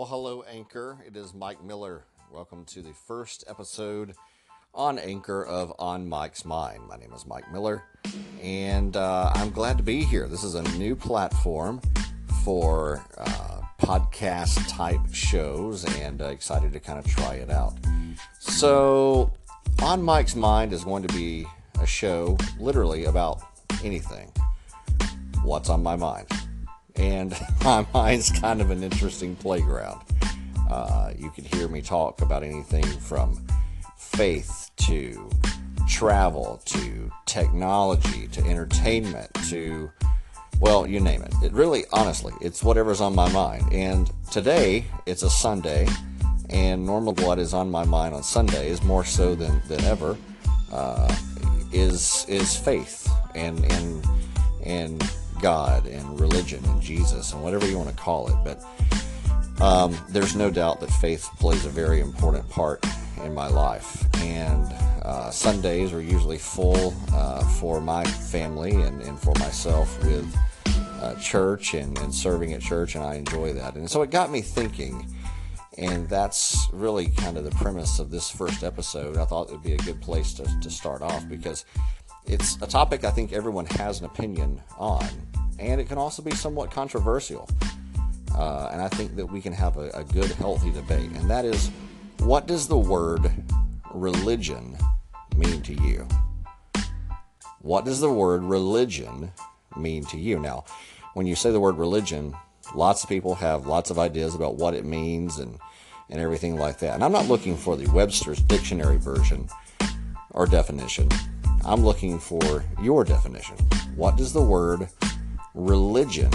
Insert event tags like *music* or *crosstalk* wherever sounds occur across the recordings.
Well, hello, Anchor. It is Mike Miller. Welcome to the first episode on Anchor of On Mike's Mind. My name is Mike Miller, and uh, I'm glad to be here. This is a new platform for uh, podcast type shows, and uh, excited to kind of try it out. So, On Mike's Mind is going to be a show literally about anything. What's on my mind? And *laughs* my mind's kind of an interesting playground. Uh, you can hear me talk about anything from faith to travel to technology to entertainment to well you name it. It really honestly it's whatever's on my mind. And today it's a sunday and normal what is on my mind on sundays more so than, than ever uh, is is faith. And and and God and religion and Jesus and whatever you want to call it. But um, there's no doubt that faith plays a very important part in my life. And uh, Sundays are usually full uh, for my family and, and for myself with uh, church and, and serving at church, and I enjoy that. And so it got me thinking. And that's really kind of the premise of this first episode. I thought it would be a good place to, to start off because it's a topic I think everyone has an opinion on, and it can also be somewhat controversial. Uh, and I think that we can have a, a good, healthy debate. And that is what does the word religion mean to you? What does the word religion mean to you? Now, when you say the word religion, lots of people have lots of ideas about what it means and, and everything like that. And I'm not looking for the Webster's dictionary version or definition. I'm looking for your definition. What does the word religion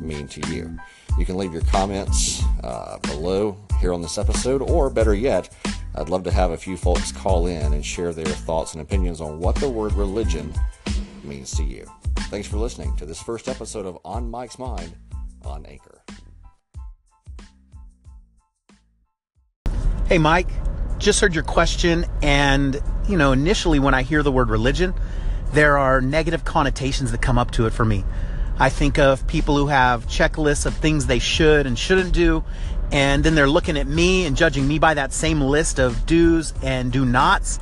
mean to you? You can leave your comments uh, below here on this episode, or better yet, I'd love to have a few folks call in and share their thoughts and opinions on what the word religion means to you. Thanks for listening to this first episode of On Mike's Mind on Anchor. Hey, Mike just heard your question, and you know, initially when I hear the word religion, there are negative connotations that come up to it for me. I think of people who have checklists of things they should and shouldn't do, and then they're looking at me and judging me by that same list of do's and do nots.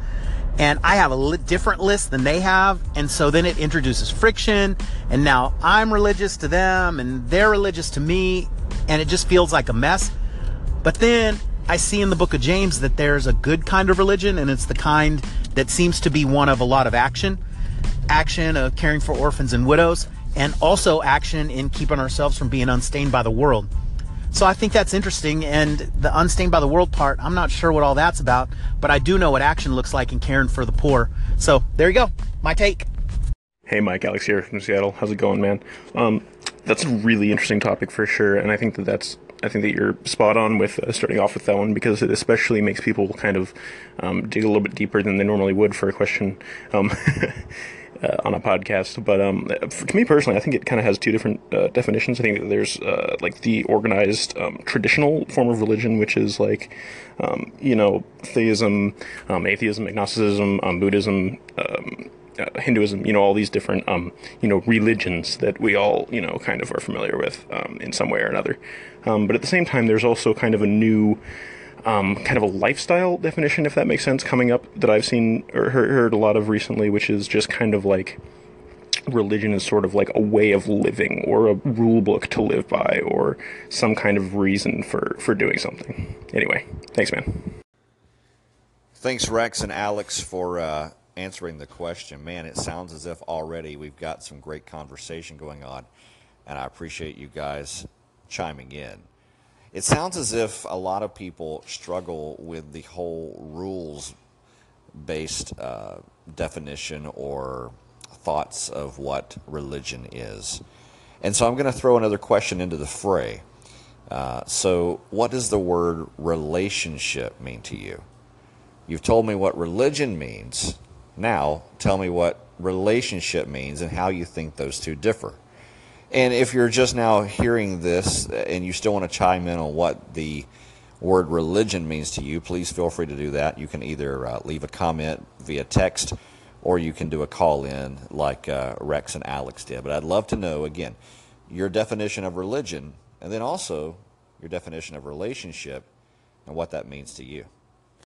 And I have a different list than they have, and so then it introduces friction, and now I'm religious to them, and they're religious to me, and it just feels like a mess. But then I see in the book of James that there's a good kind of religion, and it's the kind that seems to be one of a lot of action action of caring for orphans and widows, and also action in keeping ourselves from being unstained by the world. So I think that's interesting. And the unstained by the world part, I'm not sure what all that's about, but I do know what action looks like in caring for the poor. So there you go. My take. Hey, Mike, Alex here from Seattle. How's it going, man? Um, that's a really interesting topic for sure, and I think that that's I think that you're spot on with uh, starting off with that one because it especially makes people kind of um, dig a little bit deeper than they normally would for a question um, *laughs* uh, on a podcast. But um, for, to me personally, I think it kind of has two different uh, definitions. I think that there's uh, like the organized um, traditional form of religion, which is like um, you know theism, um, atheism, agnosticism, Buddhism uh, Hinduism, you know, all these different, um, you know, religions that we all, you know, kind of are familiar with um, in some way or another. Um, but at the same time, there's also kind of a new, um, kind of a lifestyle definition, if that makes sense, coming up that I've seen or heard, heard a lot of recently, which is just kind of like religion is sort of like a way of living or a rule book to live by or some kind of reason for, for doing something. Anyway, thanks, man. Thanks, Rex and Alex, for uh, answering the question, man, it sounds as if already we've got some great conversation going on, and I appreciate you guys chiming in. It sounds as if a lot of people struggle with the whole rules based uh, definition or thoughts of what religion is. And so I'm going to throw another question into the fray. Uh, so, what does the word relationship mean to you? You've told me what religion means. Now, tell me what relationship means and how you think those two differ. And if you're just now hearing this and you still want to chime in on what the word religion means to you, please feel free to do that. You can either uh, leave a comment via text or you can do a call in like uh, Rex and Alex did. But I'd love to know, again, your definition of religion and then also your definition of relationship and what that means to you.